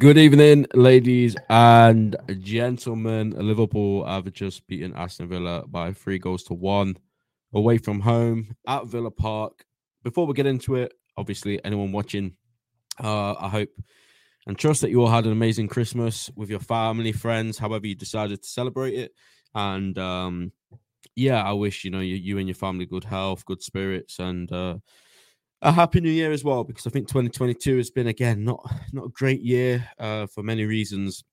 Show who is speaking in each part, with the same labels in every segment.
Speaker 1: Good evening, ladies and gentlemen. Liverpool have just beaten Aston Villa by three goals to one away from home at Villa Park. Before we get into it, obviously, anyone watching, uh, I hope and trust that you all had an amazing Christmas with your family, friends, however you decided to celebrate it. And um, yeah, I wish you know you, you and your family good health, good spirits, and uh, a happy new year as well because I think 2022 has been again not not a great year uh, for many reasons.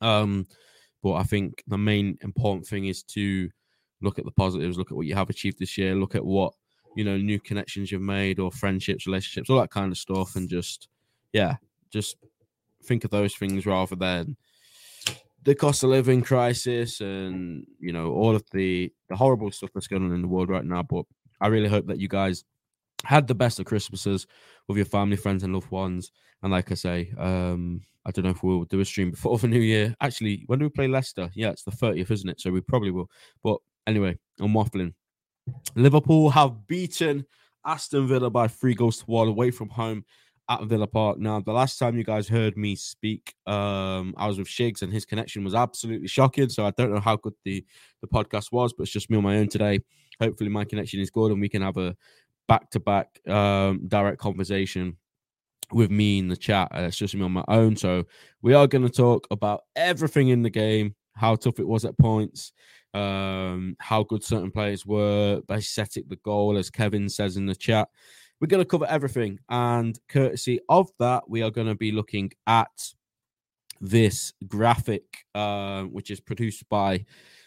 Speaker 1: Um, but I think the main important thing is to look at the positives, look at what you have achieved this year, look at what you know new connections you've made or friendships, relationships, all that kind of stuff, and just yeah, just think of those things rather than the cost of living crisis and you know all of the the horrible stuff that's going on in the world right now. But I really hope that you guys had the best of Christmases with your family, friends, and loved ones. And like I say, um, I don't know if we'll do a stream before the new year. Actually, when do we play Leicester? Yeah, it's the 30th, isn't it? So we probably will. But anyway, I'm waffling. Liverpool have beaten Aston Villa by three goals to one away from home at Villa Park. Now, the last time you guys heard me speak, um, I was with Shigs and his connection was absolutely shocking. So I don't know how good the, the podcast was, but it's just me on my own today. Hopefully, my connection is good and we can have a back to back direct conversation with me in the chat. It's just me on my own. So we are going to talk about everything in the game, how tough it was at points, um, how good certain players were, Bajcetic the goal, as Kevin says in the chat. We're going to cover everything. And courtesy of that, we are going to be looking at this graphic, uh, which is produced by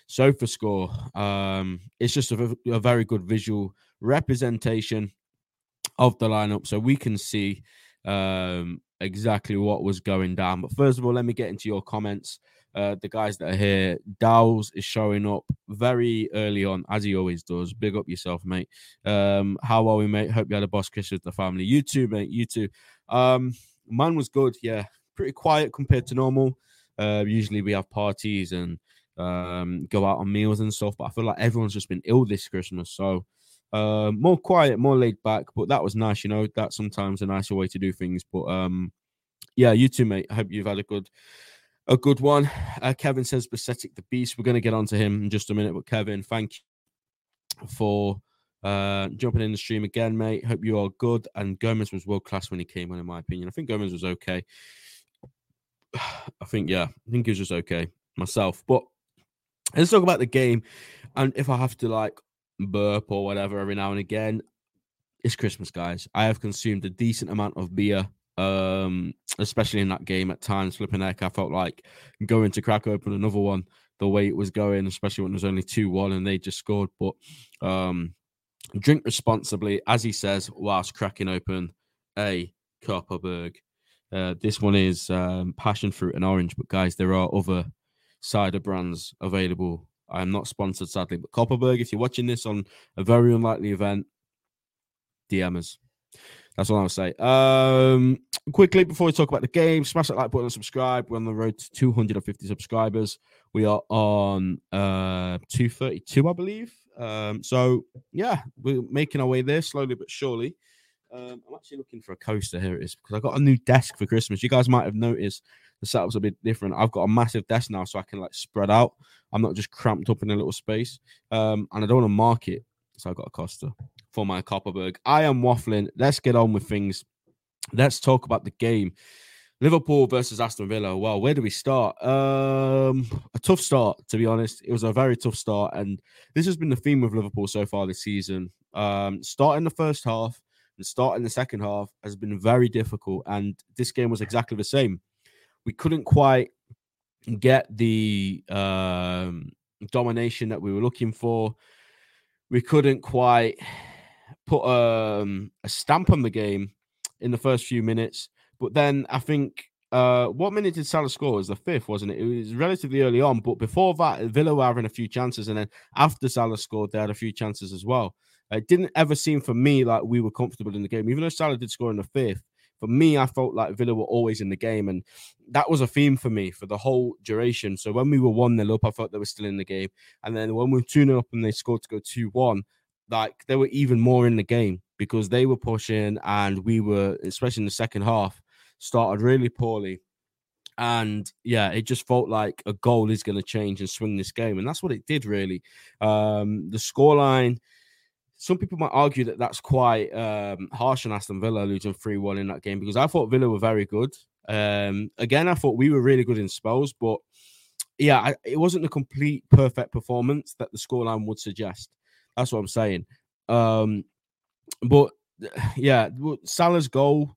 Speaker 1: SofaScore. Um, it's just a, a very good visual representation of the lineup so we can see um, exactly what was going down. But first of all, let me get into your comments. Uh, the guys that are here, Dowles is showing up very early on, as he always does. Big up yourself, mate. Um, how are we, mate? Hope you had a boss Chris with the family. You too, mate. You too. Um, mine was good. Yeah, pretty quiet compared to normal. Uh, usually we have parties and um, go out on meals and stuff, but I feel like everyone's just been ill this Christmas. So uh, more quiet, more laid back, but that was nice. You know, that's sometimes a nicer way to do things. But um, yeah, you too, mate. I hope you've had a good, a good one. Uh, Kevin says Bajcetic the beast. We're going to get onto him in just a minute. But Kevin, thank you for uh, jumping in the stream again, mate. Hope you are good. And Gomez was world class when he came on, in my opinion. I think Gomez was okay. I think yeah, I think he was just okay myself. But let's talk about the game. And if I have to like burp or whatever every now and again. It's Christmas, guys. I have consumed a decent amount of beer, um, especially in that game at times. Flipping heck, I felt like going to crack open another one the way it was going, especially when it was only 2 1 and they just scored. But um, drink responsibly, as he says, whilst cracking open a Kopparberg. Uh, this one is um, passion fruit and orange, but guys, there are other cider brands available I am not sponsored, sadly, but Kopparberg, if you're watching this on a very unlikely event, DM us. That's all I'll say. Um, quickly before we talk about the game, smash that like button and subscribe. We're on the road to 250 subscribers. We are on uh 232, I believe. Um, so yeah, we're making our way there slowly but surely. Um, I'm actually looking for a coaster. Here it is because I got a new desk for Christmas. You guys might have noticed the setup's a bit different. I've got a massive desk now, so I can like spread out. I'm not just cramped up in a little space. Um, and I don't want to mark it, so I've got a Costa for my Kopparberg. I am waffling. Let's get on with things. Let's talk about the game. Liverpool versus Aston Villa. Well, where do we start? Um, a tough start, to be honest. It was a very tough start, and this has been the theme of Liverpool so far this season. Um, starting the first half and starting the second half has been very difficult, and this game was exactly the same we couldn't quite get the um, domination that we were looking for. We couldn't quite put um, a stamp on the game in the first few minutes. But then I think uh, what minute did Salah score? It was the fifth, wasn't it? It was relatively early on, but before that, Villa were having a few chances, and then after Salah scored, they had a few chances as well. It didn't ever seem for me like we were comfortable in the game, even though Salah did score in the fifth for me, I felt like Villa were always in the game, and that was a theme for me for the whole duration. So when we were one 0 up, I felt they were still in the game, and then when we were two 0 up and they scored to go two one, like they were even more in the game because they were pushing, and we were, especially in the second half, started really poorly. And yeah, it just felt like a goal is going to change and swing this game. And that's what it did, really. Um, the scoreline, some people might argue that that's quite um, harsh on Aston Villa losing 3 1 in that game because I thought Villa were very good. Um, again, I thought we were really good in spells, but yeah, I, it wasn't a complete perfect performance that the scoreline would suggest. That's what I'm saying. Um, but yeah, Salah's goal,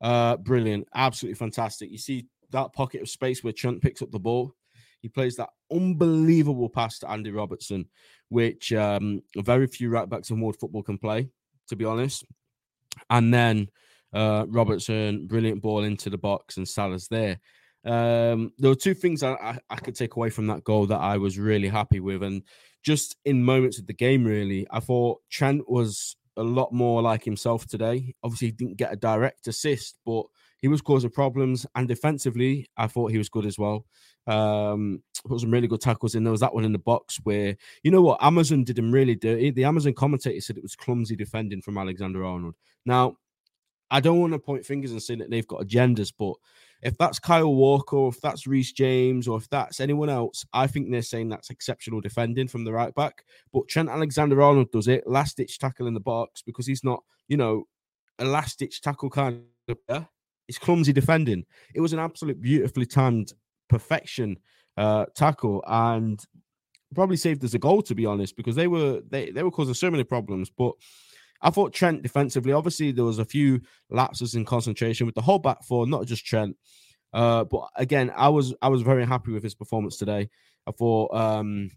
Speaker 1: uh, brilliant, absolutely fantastic. You see that pocket of space where Trent picks up the ball. He plays that unbelievable pass to Andy Robertson, which um, very few right backs in world football can play, to be honest. And then uh, Robertson, brilliant ball into the box, and Salah's there. Um, there were two things I, I, I, could take away from that goal that I was really happy with, and just in moments of the game, really, I thought Trent was a lot more like himself today. Obviously, he didn't get a direct assist, but he was causing problems. And defensively, I thought he was good as well. Um, put some really good tackles in. There was that one in the box where, you know what, Amazon did him really dirty. The Amazon commentator said it was clumsy defending from Alexander Arnold. Now, I don't want to point fingers and say that they've got agendas, but if that's Kyle Walker, if that's Reece James, or if that's anyone else, I think they're saying that's exceptional defending from the right back. But Trent Alexander Arnold does it, last ditch tackle in the box because he's not, you know, a last ditch tackle kind of player. It's clumsy defending. It was an absolute beautifully timed perfection uh, tackle and probably saved us a goal to be honest because they were they, they were causing so many problems. But I thought Trent defensively, obviously, there was a few lapses in concentration with the whole back four, not just Trent. Uh, but again, I was I was very happy with his performance today. I thought um,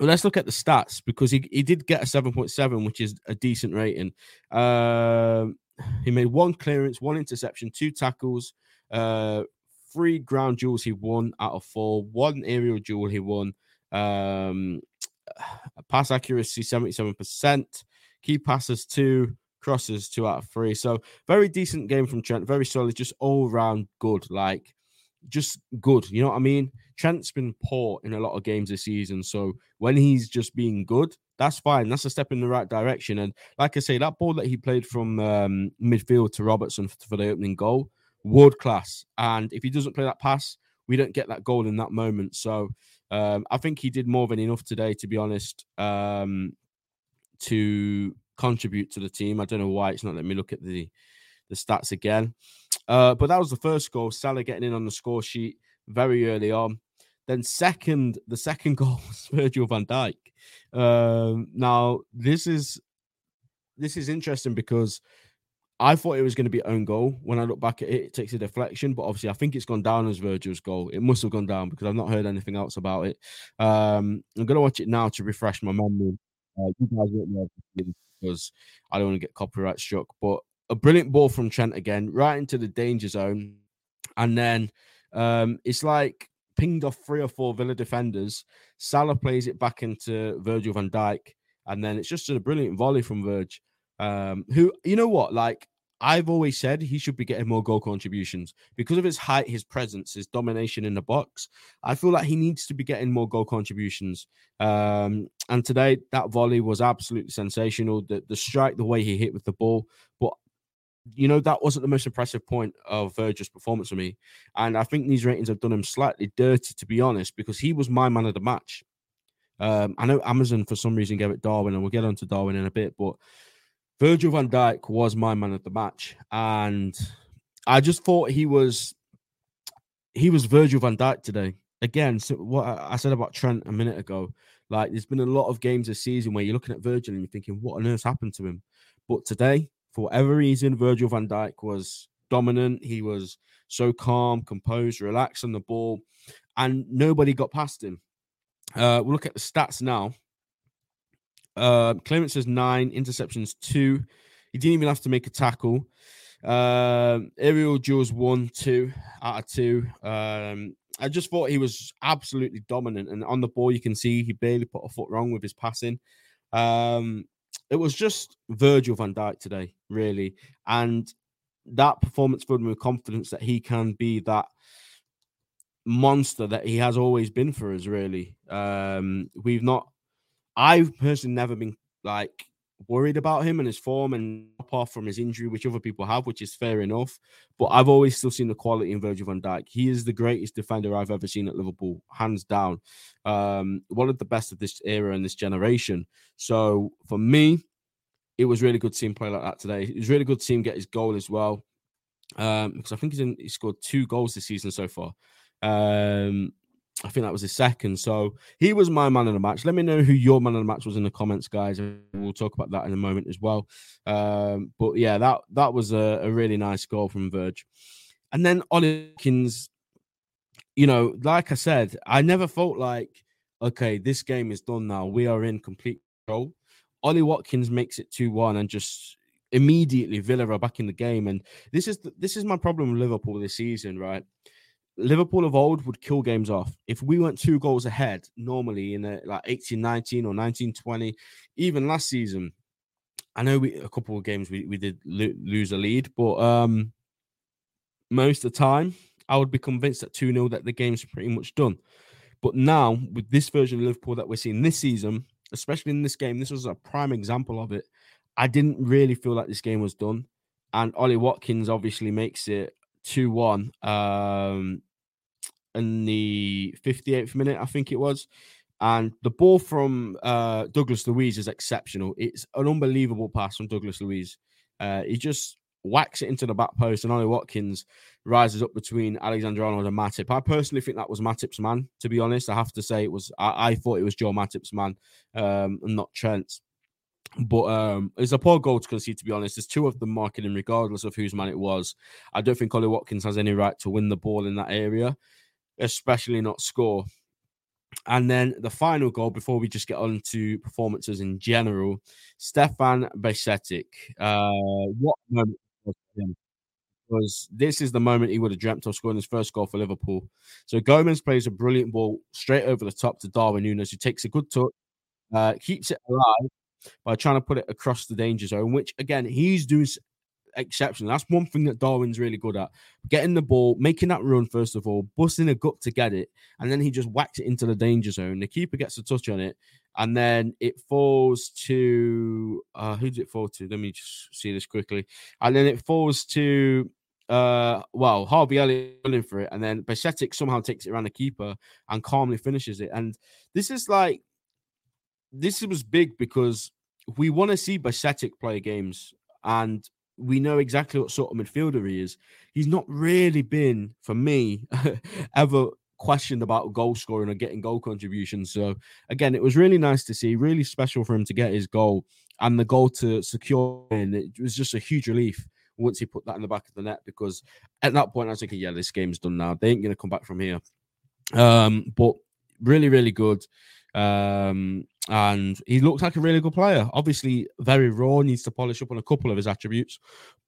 Speaker 1: well, let's look at the stats because he, he did get a 7.7, which is a decent rating. Uh, he made one clearance, one interception, two tackles, uh, three ground duels he won out of four, one aerial duel he won, um, pass accuracy 77%, Key passes two, crosses two out of three. So very decent game from Trent. Very solid, just all round good. Like just good. You know what I mean? Trent's been poor in a lot of games this season. So when he's just being good, that's fine. That's a step in the right direction. And like I say, that ball that he played from um, midfield to Robertson for, the opening goal, world class. And if he doesn't play that pass, we don't get that goal in that moment. So um, I think he did more than enough today, to be honest. Um, to contribute to the team. I don't know why it's not letting me look at the the stats again. Uh, but that was the first goal. Salah getting in on the score sheet very early on. Then second, the second goal was Virgil van Dijk. Um, now this is this is interesting because I thought it was going to be own goal. When I look back at it, it takes a deflection, but obviously I think it's gone down as Virgil's goal. It must have gone down because I've not heard anything else about it. Um, I'm going to watch it now to refresh my memory. Uh, you guys won't know because I don't want to get copyright struck. But a brilliant ball from Trent again, right into the danger zone, and then um, it's like pinged off three or four Villa defenders. Salah plays it back into Virgil van Dijk, and then it's just a brilliant volley from Virg. Um, who you know what, like I've always said he should be getting more goal contributions because of his height, his presence, his domination in the box. I feel like he needs to be getting more goal contributions. Um, and today, that volley was absolutely sensational. The, the strike, the way he hit with the ball, but you know that wasn't the most impressive point of Virgil's performance for me. And I think these ratings have done him slightly dirty, to be honest, because he was my man of the match. Um, I know Amazon for some reason gave it Darwin, and we'll get on to Darwin in a bit, but Virgil van Dijk was my man of the match, and I just thought he was he was Virgil van Dijk today. Again, so what I said about Trent a minute ago, like there's been a lot of games this season where you're looking at Virgil and you're thinking, what on earth happened to him? But today, for whatever reason, Virgil van Dijk was dominant. He was so calm, composed, relaxed on the ball, and nobody got past him. Uh, we'll look at the stats now. Uh, clearances nine, interceptions two. He didn't even have to make a tackle. Um, aerial duels one, two out of two. Um, I just thought he was absolutely dominant, and on the ball you can see he barely put a foot wrong with his passing. Um, it was just Virgil van Dijk today, really, and that performance filled me with confidence that he can be that monster that he has always been for us. Really, um, we've not I've personally never been like worried about him and his form and apart from his injury, which other people have, which is fair enough. But I've always still seen the quality in Virgil van Dijk. He is the greatest defender I've ever seen at Liverpool, hands down. Um, one of the best of this era and this generation. So for me, it was really good him play like that today. It was really good him get his goal as well. Um, because I think he's in, he scored two goals this season so far. Um, I think that was his second. So he was my man of the match. Let me know who your man of the match was in the comments, guys. We'll talk about that in a moment as well. Um, but yeah, that that was a, a, really nice goal from Verge. And then Ollie Watkins, you know, like I said, I never felt like, okay, this game is done now. We are in complete control. Ollie Watkins makes it 2 1 and just immediately Villa are back in the game. And this is the, this is my problem with Liverpool this season, right? Liverpool of old would kill games off. If we went two goals ahead, normally in a, like 18 19 or 19 20, even last season, I know we a couple of games we, we did lo- lose a lead, but um most of the time I would be convinced at 2 0 that the game's pretty much done. But now, with this version of Liverpool that we're seeing this season, especially in this game, this was a prime example of it. I didn't really feel like this game was done. And Ollie Watkins obviously makes it 2 1. Um, in the 58th minute, I think it was. And the ball from uh, Douglas Luiz is exceptional. It's an unbelievable pass from Douglas Luiz. Uh, he just whacks it into the back post, and Ollie Watkins rises up between Alexander Arnold and Matip. I personally think that was Matip's man. To be honest, I have to say it was. I, I thought it was Joe Matip's man, um, and not Trent's. But um, it's a poor goal to concede. To be honest, there's two of them marking him, regardless of whose man it was. I don't think Ollie Watkins has any right to win the ball in that area especially not score. And then the final goal before we just get on to performances in general, Stefan Bajcetic. Uh, what moment was this is the moment he would have dreamt of scoring his first goal for Liverpool. So Gomez plays a brilliant ball straight over the top to Darwin Núñez, who takes a good touch, uh, keeps it alive by trying to put it across the danger zone, which again he's doing exceptional. That's one thing that Darwin's really good at. Getting the ball, making that run, first of all, busting a gut to get it, and then he just whacks it into the danger zone. The keeper gets a touch on it, and then it falls to uh who did it fall to? Let me just see this quickly. And then it falls to uh well Harvey Elliott running for it, and then Bajcetic somehow takes it around the keeper and calmly finishes it. And this is like this was big because we want to see Bajcetic play games. And we know exactly what sort of midfielder he is. He's not really been, for me, ever questioned about goal scoring or getting goal contributions. So again, it was really nice to see, really special for him to get his goal and the goal to secure. And it was just a huge relief once he put that in the back of the net because at that point I was thinking, yeah, this game's done now. They ain't gonna come back from here. Um, but really, really good. Um, and he looks like a really good player. Obviously, very raw, needs to polish up on a couple of his attributes.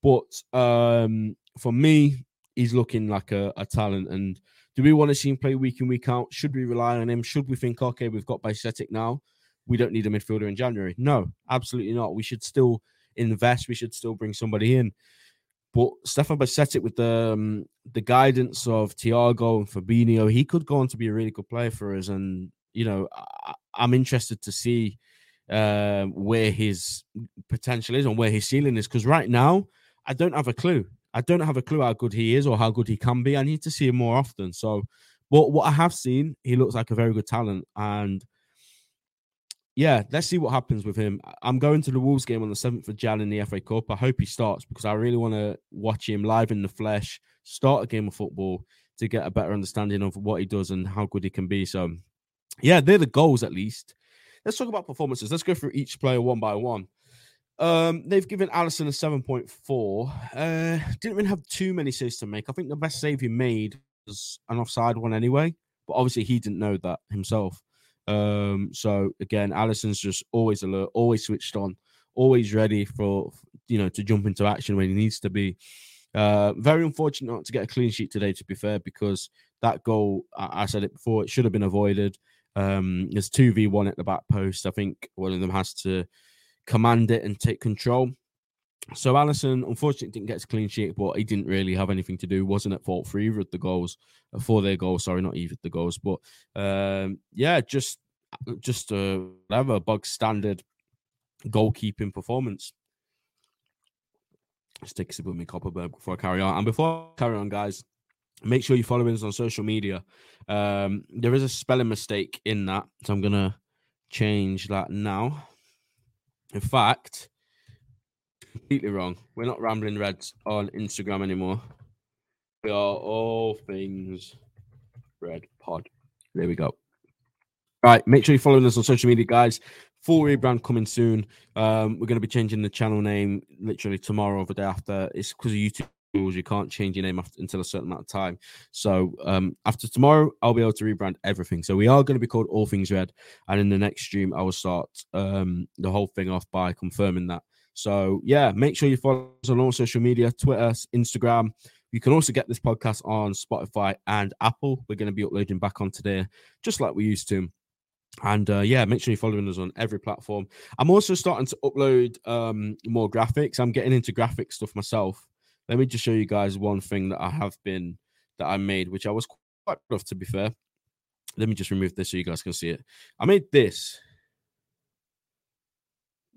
Speaker 1: But um, for me, he's looking like a, a, talent. And do we want to see him play week in, week out? Should we rely on him? Should we think, okay, we've got Bajcetic now? We don't need a midfielder in January. No, absolutely not. We should still invest. We should still bring somebody in. But Stefan Bajcetic, with the um, the guidance of Thiago and Fabinho, he could go on to be a really good player for us. And you know, I, am interested to see uh, where his potential is and where his ceiling is. Because right now, I don't have a clue. I don't have a clue how good he is or how good he can be. I need to see him more often. So, but what I have seen, he looks like a very good talent. And yeah, let's see what happens with him. I'm going to the Wolves game on the 7th of Jan in the FA Cup. I hope he starts because I really want to watch him live in the flesh, start a game of football to get a better understanding of what he does and how good he can be. So yeah, they're the goals at least. Let's talk about performances. Let's go through each player one by one. Um, they've given Alisson a 7.4. Uh, didn't really have too many saves to make. I think the best save he made was an offside one anyway, but obviously he didn't know that himself. Um, so again, Alisson's just always alert, always switched on, always ready for you know to jump into action when he needs to be. Uh, very unfortunate not to get a clean sheet today, to be fair, because that goal, I, I said it before, it should have been avoided. Um, there's 2v1 at the back post. I think one of them has to command it and take control. So Alisson, unfortunately, didn't get a clean sheet, but he didn't really have anything to do. wasn't at fault for either of the goals, uh, for their goals. Sorry, not either of the goals, but um, yeah, just just uh, whatever bug standard goalkeeping performance. Let's take a sip of my Kopparberg before I carry on. And before I carry on, guys, make sure you follow us on social media. Um, there is a spelling mistake in that, so I'm gonna change that now. In fact, completely wrong. We're not rambling reds on Instagram anymore. We are all things red pod. There we go. Right, make sure you're following us on social media, guys. Full rebrand coming soon. Um, we're going to be changing the channel name literally tomorrow or the day after. It's because of YouTube rules. You can't change your name after, until a certain amount of time. So um, after tomorrow, I'll be able to rebrand everything. So we are going to be called All Things Red. And in the next stream, I will start um, the whole thing off by confirming that. So yeah, make sure you follow us on all social media, Twitter, Instagram. You can also get this podcast on Spotify and Apple. We're going to be uploading back on today, just like we used to. And uh, yeah, make sure you're following us on every platform. I'm also starting to upload um, more graphics. I'm getting into graphic stuff myself. Let me just show you guys one thing that I have been that I made, which I was quite proud of, to be fair. Let me just remove this so you guys can see it. I made this.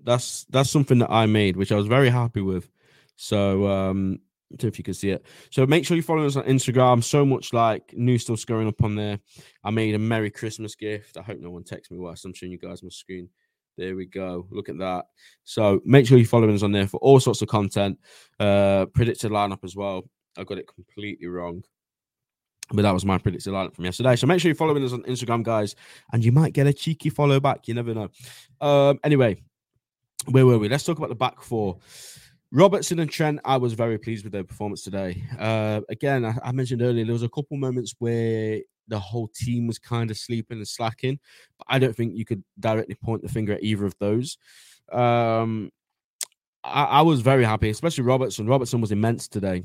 Speaker 1: That's that's something that I made, which I was very happy with. So um, don't know if you can see it. So make sure you follow us on Instagram. So much like new stuff's going up on there. I made a Merry Christmas gift. I hope no one texts me whilst I'm showing you guys my screen. There we go. Look at that. So make sure you follow us on there for all sorts of content. Uh predicted lineup as well. I got it completely wrong. But that was my predicted lineup from yesterday. So make sure you're following us on Instagram, guys, and you might get a cheeky follow back. You never know. Um, anyway, where were we? Let's talk about the back four. Robertson and Trent, I was very pleased with their performance today. Uh, again, I, I, mentioned earlier there was a couple moments where the whole team was kind of sleeping and slacking, but I don't think you could directly point the finger at either of those. Um, I, I was very happy, especially Robertson. Robertson was immense today.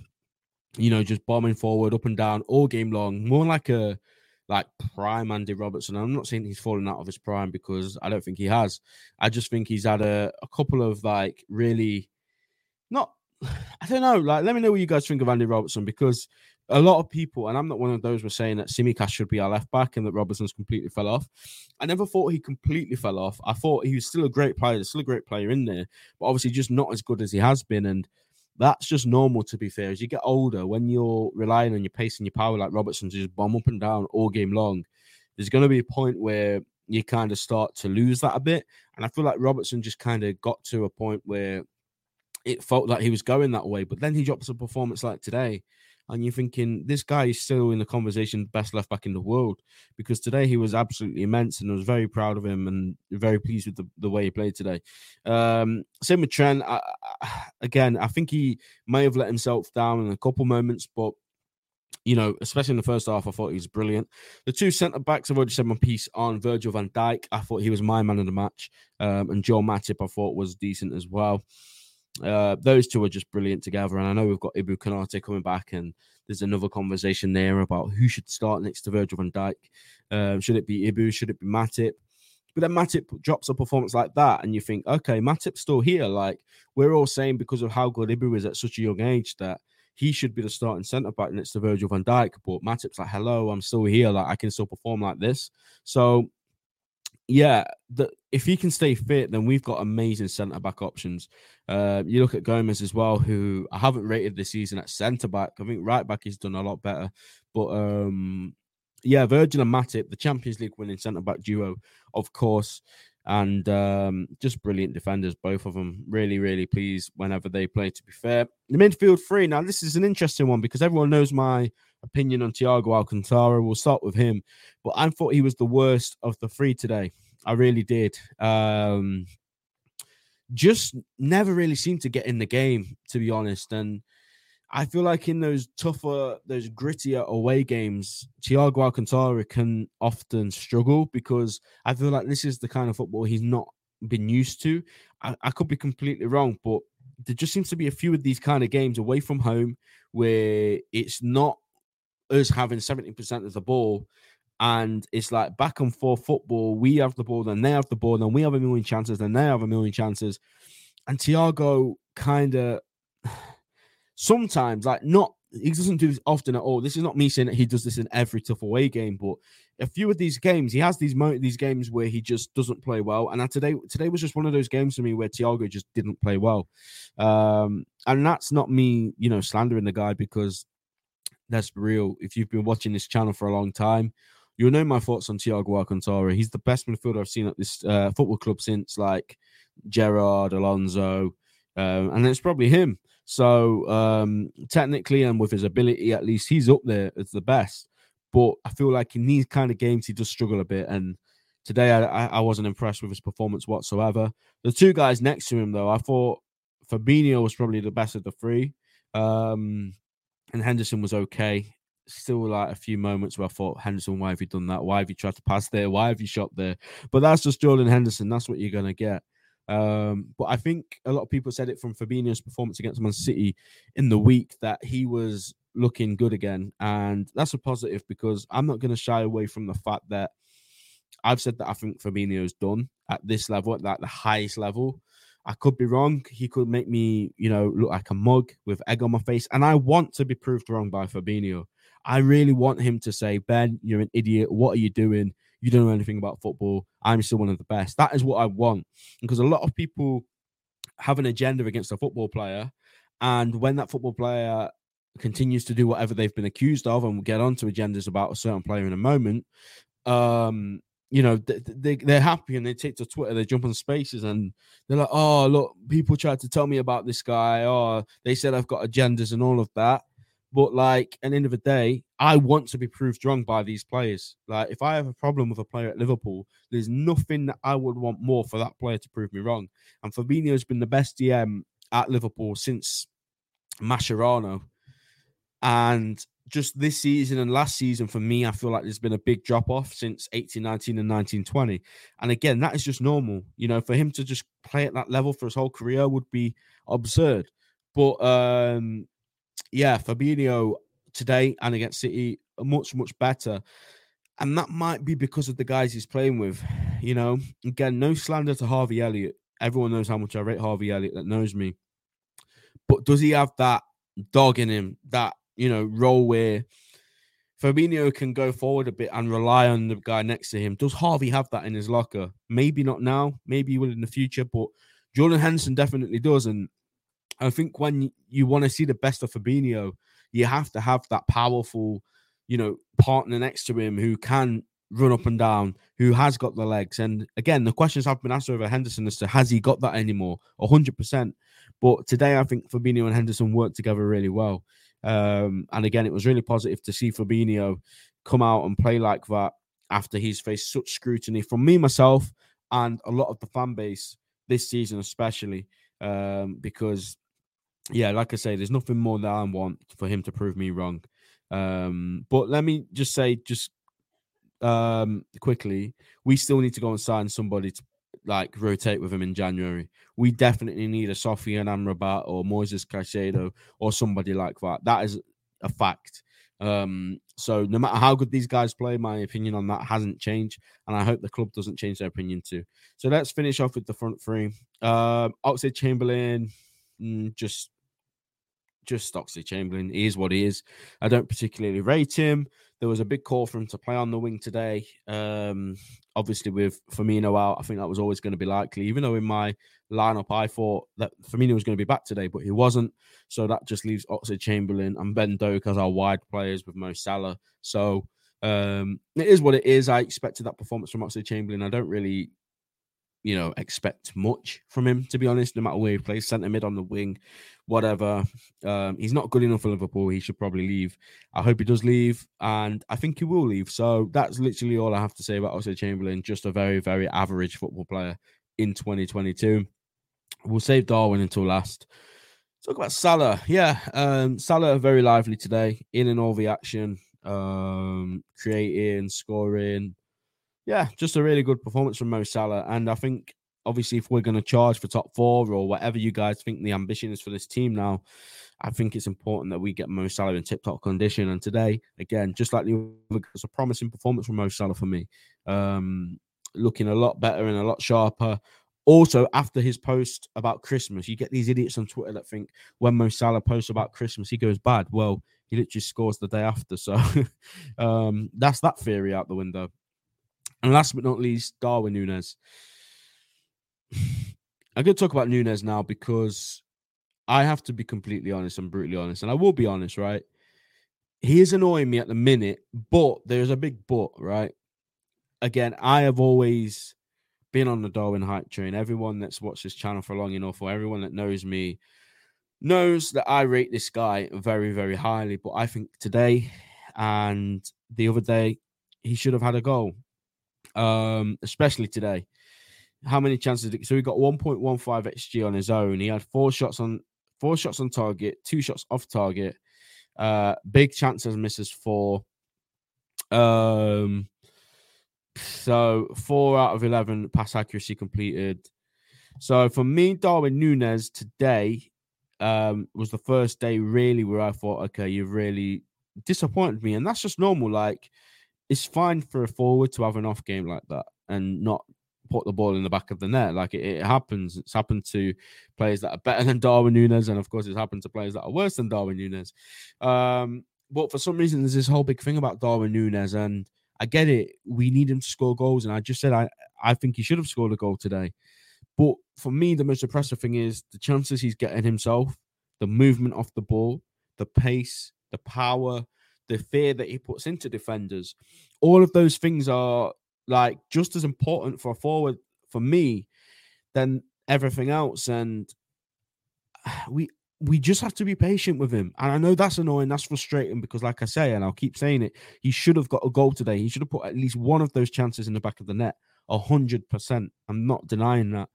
Speaker 1: You know, just bombing forward, up and down all game long, more like a like prime Andy Robertson. I'm not saying he's fallen out of his prime because I don't think he has. I just think he's had a, a couple of like really not I don't know. Like, let me know what you guys think of Andy Robertson because a lot of people, and I'm not one of those, were saying that Tsimikas should be our left back and that Robertson's completely fell off. I never thought he completely fell off. I thought he was still a great player, still a great player in there, but obviously just not as good as he has been. And that's just normal, to be fair. As you get older, when you're relying on your pace and your power, like Robertson, to just bomb up and down all game long, there's going to be a point where you kind of start to lose that a bit. And I feel like Robertson just kind of got to a point where it felt like he was going that way. But then he drops a performance like today, and you're thinking this guy is still in the conversation best left back in the world because today he was absolutely immense, and I was very proud of him and very pleased with the, the way he played today. Um, same with Trent. Again, I think he may have let himself down in a couple moments, but you know, especially in the first half, I thought he was brilliant. The two centre backs, I've already said my piece on Virgil van Dijk. I thought he was my man of the match. Um, and Joe Matip, I thought was decent as well. Uh, those two are just brilliant together. And I know we've got Ibou Konaté coming back, and there's another conversation there about who should start next to Virgil van Dijk. Uh, should it be Ibou? Should it be Matip? But then Matip drops a performance like that, and you think, okay, Matip's still here. Like we're all saying because of how good Ibou is at such a young age that he should be the starting centre back next to Virgil van Dijk. But Matip's like, hello, I'm still here. Like I can still perform like this. So yeah, the, if he can stay fit, then we've got amazing centre back options. Uh, you look at Gomez as well, who I haven't rated this season at centre back. I think right back he's done a lot better. But um, yeah, Virgil and Matip, the Champions League winning centre back duo, of course, and um, just brilliant defenders, both of them. Really, really pleased whenever they play. To be fair, the midfield three. Now this is an interesting one because everyone knows my opinion on Thiago Alcantara. We'll start with him, but I thought he was the worst of the three today. I really did. Um, just never really seemed to get in the game, to be honest. And I feel like in those tougher, those grittier away games, Thiago Alcantara can often struggle because I feel like this is the kind of football he's not been used to. I, I could be completely wrong, but there just seems to be a few of these kind of games away from home where it's not us having 70% of the ball and it's like back and forth football. We have the ball, then they have the ball, then we have a million chances, then they have a million chances. And Thiago kind of sometimes, like not he doesn't do this often at all. This is not me saying that he does this in every tough away game, but a few of these games, he has these mo- these games where he just doesn't play well. And today today was just one of those games for me where Thiago just didn't play well. Um, and that's not me, you know, slandering the guy because that's real. If you've been watching this channel for a long time, you'll know my thoughts on Thiago Alcantara. He's the best midfielder I've seen at this uh, football club since like Gerrard Alonso, um, and it's probably him. So um, technically, and with his ability, at least he's up there as the best. But I feel like in these kind of games, he does struggle a bit. And today, I, I wasn't impressed with his performance whatsoever. The two guys next to him, though, I thought Fabinho was probably the best of the three, um, and Henderson was okay. Still, like a few moments where I thought, Henderson, why have you done that? Why have you tried to pass there? Why have you shot there? But that's just Jordan Henderson. That's what you're gonna get. Um, but I think a lot of people said it from Fabinho's performance against Man City in the week that he was looking good again. And that's a positive because I'm not going to shy away from the fact that I've said that I think Fabinho's done at this level, at that the highest level. I could be wrong. He could make me, you know, look like a mug with egg on my face. And I want to be proved wrong by Fabinho. I really want him to say, Ben, you're an idiot. What are you doing? You don't know anything about football. I'm still one of the best. That is what I want. Because a lot of people have an agenda against a football player. And when that football player continues to do whatever they've been accused of, and we'll get on to agendas about a certain player in a moment, um, you know, they, they, are happy and they take to Twitter, they jump on spaces and they're like, oh, look, people tried to tell me about this guy. Oh, they said I've got agendas and all of that. But like, at the end of the day, I want to be proved wrong by these players. Like, if I have a problem with a player at Liverpool, there's nothing that I would want more for that player to prove me wrong. And Fabinho's been the best DM at Liverpool since Mascherano. And just this season and last season for me, I feel like there's been a big drop off since 18, 19, and 19, 20. And again, that is just normal. You know, for him to just play at that level for his whole career would be absurd. But um, yeah, Fabinho today and against City uh, much much better, and that might be because of the guys he's playing with. You know, again, no slander to Harvey Elliott. Everyone knows how much I rate Harvey Elliott that knows me. But does he have that dog in him? That you know role where Fabinho can go forward a bit and rely on the guy next to him. Does Harvey have that in his locker? Maybe not now. Maybe he will in the future. But Jordan Henderson definitely does. And I think when you want to see the best of Fabinho, you have to have that powerful, you know, partner next to him who can run up and down, who has got the legs. And again, the questions have been asked over Henderson as to has he got that anymore? 100%. But today, I think Fabinho and Henderson worked together really well. Um, and again, it was really positive to see Fabinho come out and play like that after he's faced such scrutiny from me, myself, and a lot of the fan base this season, especially um, because yeah, like I say, there's nothing more that I want for him to prove me wrong. Um, but let me just say, just um, quickly, we still need to go and sign somebody to like rotate with him in January. We definitely need a Sofyan Amrabat or Moises Caicedo or somebody like that. That is a fact. Um, so no matter how good these guys play, my opinion on that hasn't changed, and I hope the club doesn't change their opinion too. So let's finish off with the front three. Um, Oxlade Chamberlain, mm, just just Oxlade Chamberlain. He is what he is. I don't particularly rate him. There was a big call for him to play on the wing today. Um, obviously, with Firmino out, I think that was always going to be likely. Even though in my lineup, I thought that Firmino was going to be back today, but he wasn't. So that just leaves Oxlade Chamberlain and Ben Doak as our wide players with Mo Salah. So um, it is what it is. I expected that performance from Oxlade Chamberlain. I don't really you know, expect much from him, to be honest, no matter where he plays, centre mid on the wing, whatever. Um, he's not good enough for Liverpool. He should probably leave. I hope he does leave, and I think he will leave. So that's literally all I have to say about Oxlade Chamberlain. Just a very, very average football player in 2022. We'll save Darwin until last. Talk about Salah. Yeah, um, Salah very lively today, in and all the action, um, creating, scoring, yeah, just a really good performance from Mo Salah. And I think obviously if we're going to charge for top four or whatever you guys think the ambition is for this team now, I think it's important that we get Mo Salah in tip-top condition. And today, again, just like the other, it's a promising performance from Mo Salah for me. Um, looking a lot better and a lot sharper. Also, after his post about Christmas, you get these idiots on Twitter that think when Mo Salah posts about Christmas, he goes bad. Well, he literally scores the day after. So um, that's that theory out the window. And last but not least, Darwin Nunez. I'm going to talk about Nunez now because I have to be completely honest and brutally honest, and I will be honest, right? He is annoying me at the minute, but there's a big but, right? Again, I have always been on the Darwin hype train. Everyone that's watched this channel for long enough, or everyone that knows me, knows that I rate this guy very, very highly. But I think today and the other day, he should have had a goal, um, especially today. How many chances? Did, so he got 1.15 xG on his own. He had four shots on four shots on target, two shots off target, uh, big chances misses four. Um, so four out of 11 pass accuracy completed. So for me, Darwin Nunez today um, was the first day really where I thought, okay, you've really disappointed me. And that's just normal. Like, it's fine for a forward to have an off game like that and not put the ball in the back of the net. Like it, it, happens. It's happened to players that are better than Darwin Nunez, and of course, it's happened to players that are worse than Darwin Nunez. Um, but for some reason, there's this whole big thing about Darwin Nunez, and I get it. We need him to score goals, and I just said I I think he should have scored a goal today. But for me, the most impressive thing is the chances he's getting himself, the movement off the ball, the pace, the power, the fear that he puts into defenders. All of those things are like just as important for a forward for me than everything else. And we we just have to be patient with him. And I know that's annoying, that's frustrating because, like I say, and I'll keep saying it, he should have got a goal today. He should have put at least one of those chances in the back of the net. A hundred percent. I'm not denying that.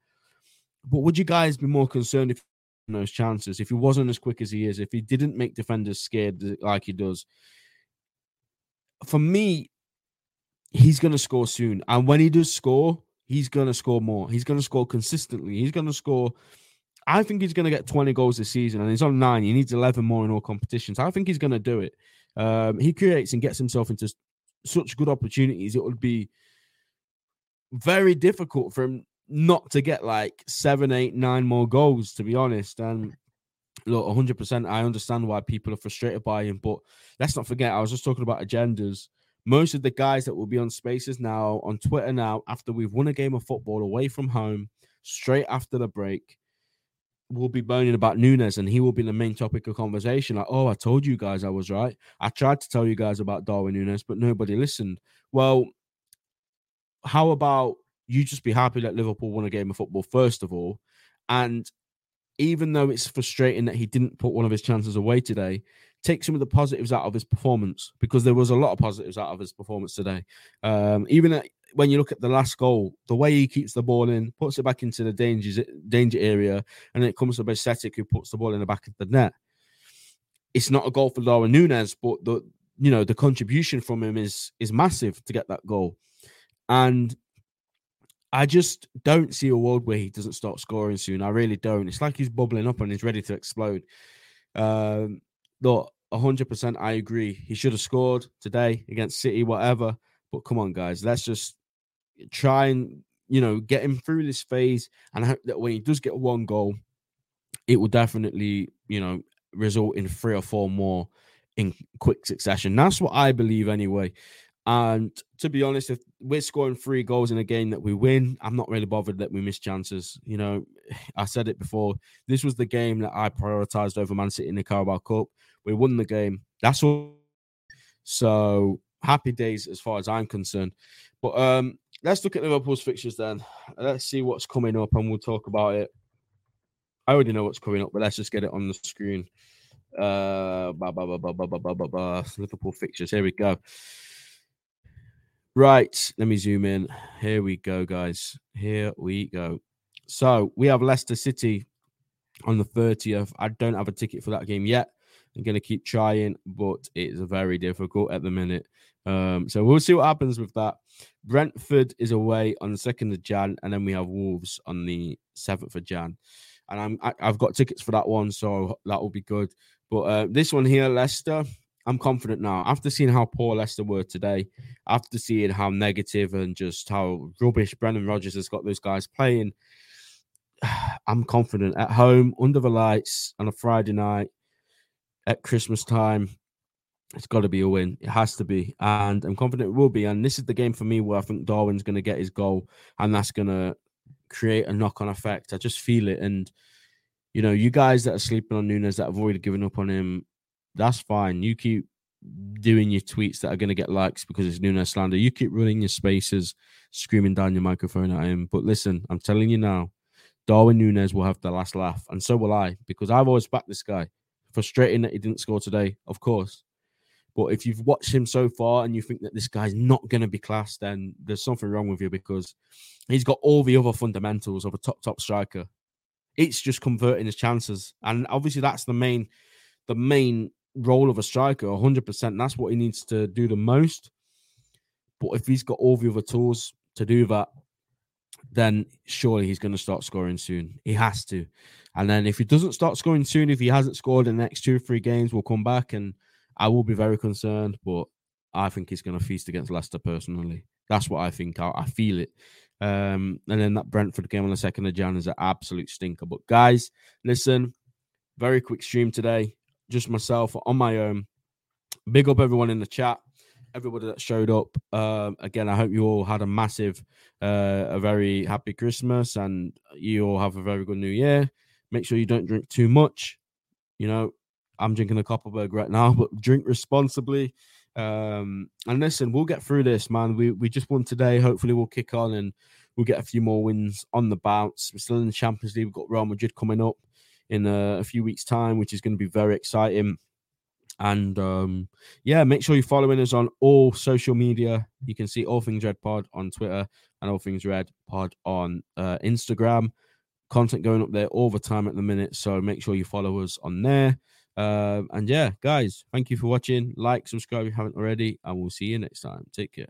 Speaker 1: But would you guys be more concerned if those chances, if he wasn't as quick as he is, if he didn't make defenders scared like he does? For me, he's going to score soon. And when he does score, he's going to score more. He's going to score consistently. He's going to score. I think he's going to get 20 goals this season, and he's on nine. He needs 11 more in all competitions. I think he's going to do it. Um, he creates and gets himself into such good opportunities. It would be very difficult for him not to get like seven, eight, nine more goals, to be honest. And look, 100%, I understand why people are frustrated by him. But let's not forget, I was just talking about agendas most of the guys that will be on spaces now on Twitter now after we've won a game of football away from home, straight after the break, will be moaning about Nunez and he will be the main topic of conversation. Like, oh, I told you guys I was right. I tried to tell you guys about Darwin Nunez, but nobody listened. Well, how about you just be happy that Liverpool won a game of football, first of all? And even though it's frustrating that he didn't put one of his chances away today, take some of the positives out of his performance because there was a lot of positives out of his performance today. Um, even at, when you look at the last goal, the way he keeps the ball in, puts it back into the danger danger area, and it comes to Bajcetic who puts the ball in the back of the net. It's not a goal for Darwin Nunez, but the you know the contribution from him is is massive to get that goal, and I just don't see a world where he doesn't start scoring soon. I really don't. It's like he's bubbling up and he's ready to explode. Um, look, 100% I agree. He should have scored today against City, whatever. But come on, guys, let's just try and, you know, get him through this phase. And I hope that when he does get one goal, it will definitely, you know, result in three or four more in quick succession. That's what I believe anyway. And to be honest, if we're scoring three goals in a game that we win, I'm not really bothered that we miss chances. You know, I said it before. This was the game that I prioritized over Man City in the Carabao Cup. We won the game. That's all. So happy days as far as I'm concerned. But um, let's look at Liverpool's fixtures then. Let's see what's coming up, and we'll talk about it. I already know what's coming up, but let's just get it on the screen. Uh, bah, bah, bah, Liverpool fixtures. Here we go. Right, let me zoom in. Here we go, guys. Here we go. So we have Leicester City on the 30th. I don't have a ticket for that game yet. I'm going to keep trying, but it's very difficult at the minute. Um, so we'll see what happens with that. Brentford is away on the 2nd of Jan, and then we have Wolves on the 7th of Jan. And I'm I, am i have got tickets for that one, so that will be good. But uh, this one here, Leicester, I'm confident now. After seeing how poor Leicester were today, after seeing how negative and just how rubbish Brendan Rodgers has got those guys playing, I'm confident at home under the lights on a Friday night at Christmas time. It's got to be a win. It has to be. And I'm confident it will be. And this is the game for me where I think Darwin's going to get his goal and that's going to create a knock on effect. I just feel it. And, you know, you guys that are sleeping on Nunez that have already given up on him, that's fine. You keep doing your tweets that are going to get likes because it's Nunez slander. You keep running your spaces, screaming down your microphone at him. But listen, I'm telling you now, Darwin Nunez will have the last laugh, and so will I, because I've always backed this guy. Frustrating that he didn't score today, of course. But if you've watched him so far and you think that this guy's not going to be class, then there's something wrong with you because he's got all the other fundamentals of a top top striker. It's just converting his chances, and obviously that's the main the main role of a striker. 100. percent That's what he needs to do the most. But if he's got all the other tools to do that, then surely he's going to start scoring soon. He has to. And then if he doesn't start scoring soon, if he hasn't scored in the next two or three games, we'll come back and I will be very concerned. But I think he's going to feast against Leicester personally. That's what I think. I, I feel it. Um, and then that Brentford game on the second of Jan is an absolute stinker. But guys, listen, very quick stream today. Just myself on my own. Big up everyone in the chat everybody that showed up. Uh, again, I hope you all had a massive, uh, a very happy Christmas, and you all have a very good New Year. Make sure you don't drink too much. You know, I'm drinking a Kopparberg right now, but drink responsibly. Um, and listen, we'll get through this, man. We we just won today. Hopefully, we'll kick on and we'll get a few more wins on the bounce. We're still in the Champions League. We've got Real Madrid coming up in a, a few weeks' time, which is going to be very exciting. And um, yeah, make sure you're following us on all social media. You can see All Things Red Pod on Twitter and All Things Red Pod on uh, Instagram. Content going up there all the time at the minute. So make sure you follow us on there. Um, and yeah, guys, thank you for watching. Like, subscribe if you haven't already, and we'll see you next time. Take care.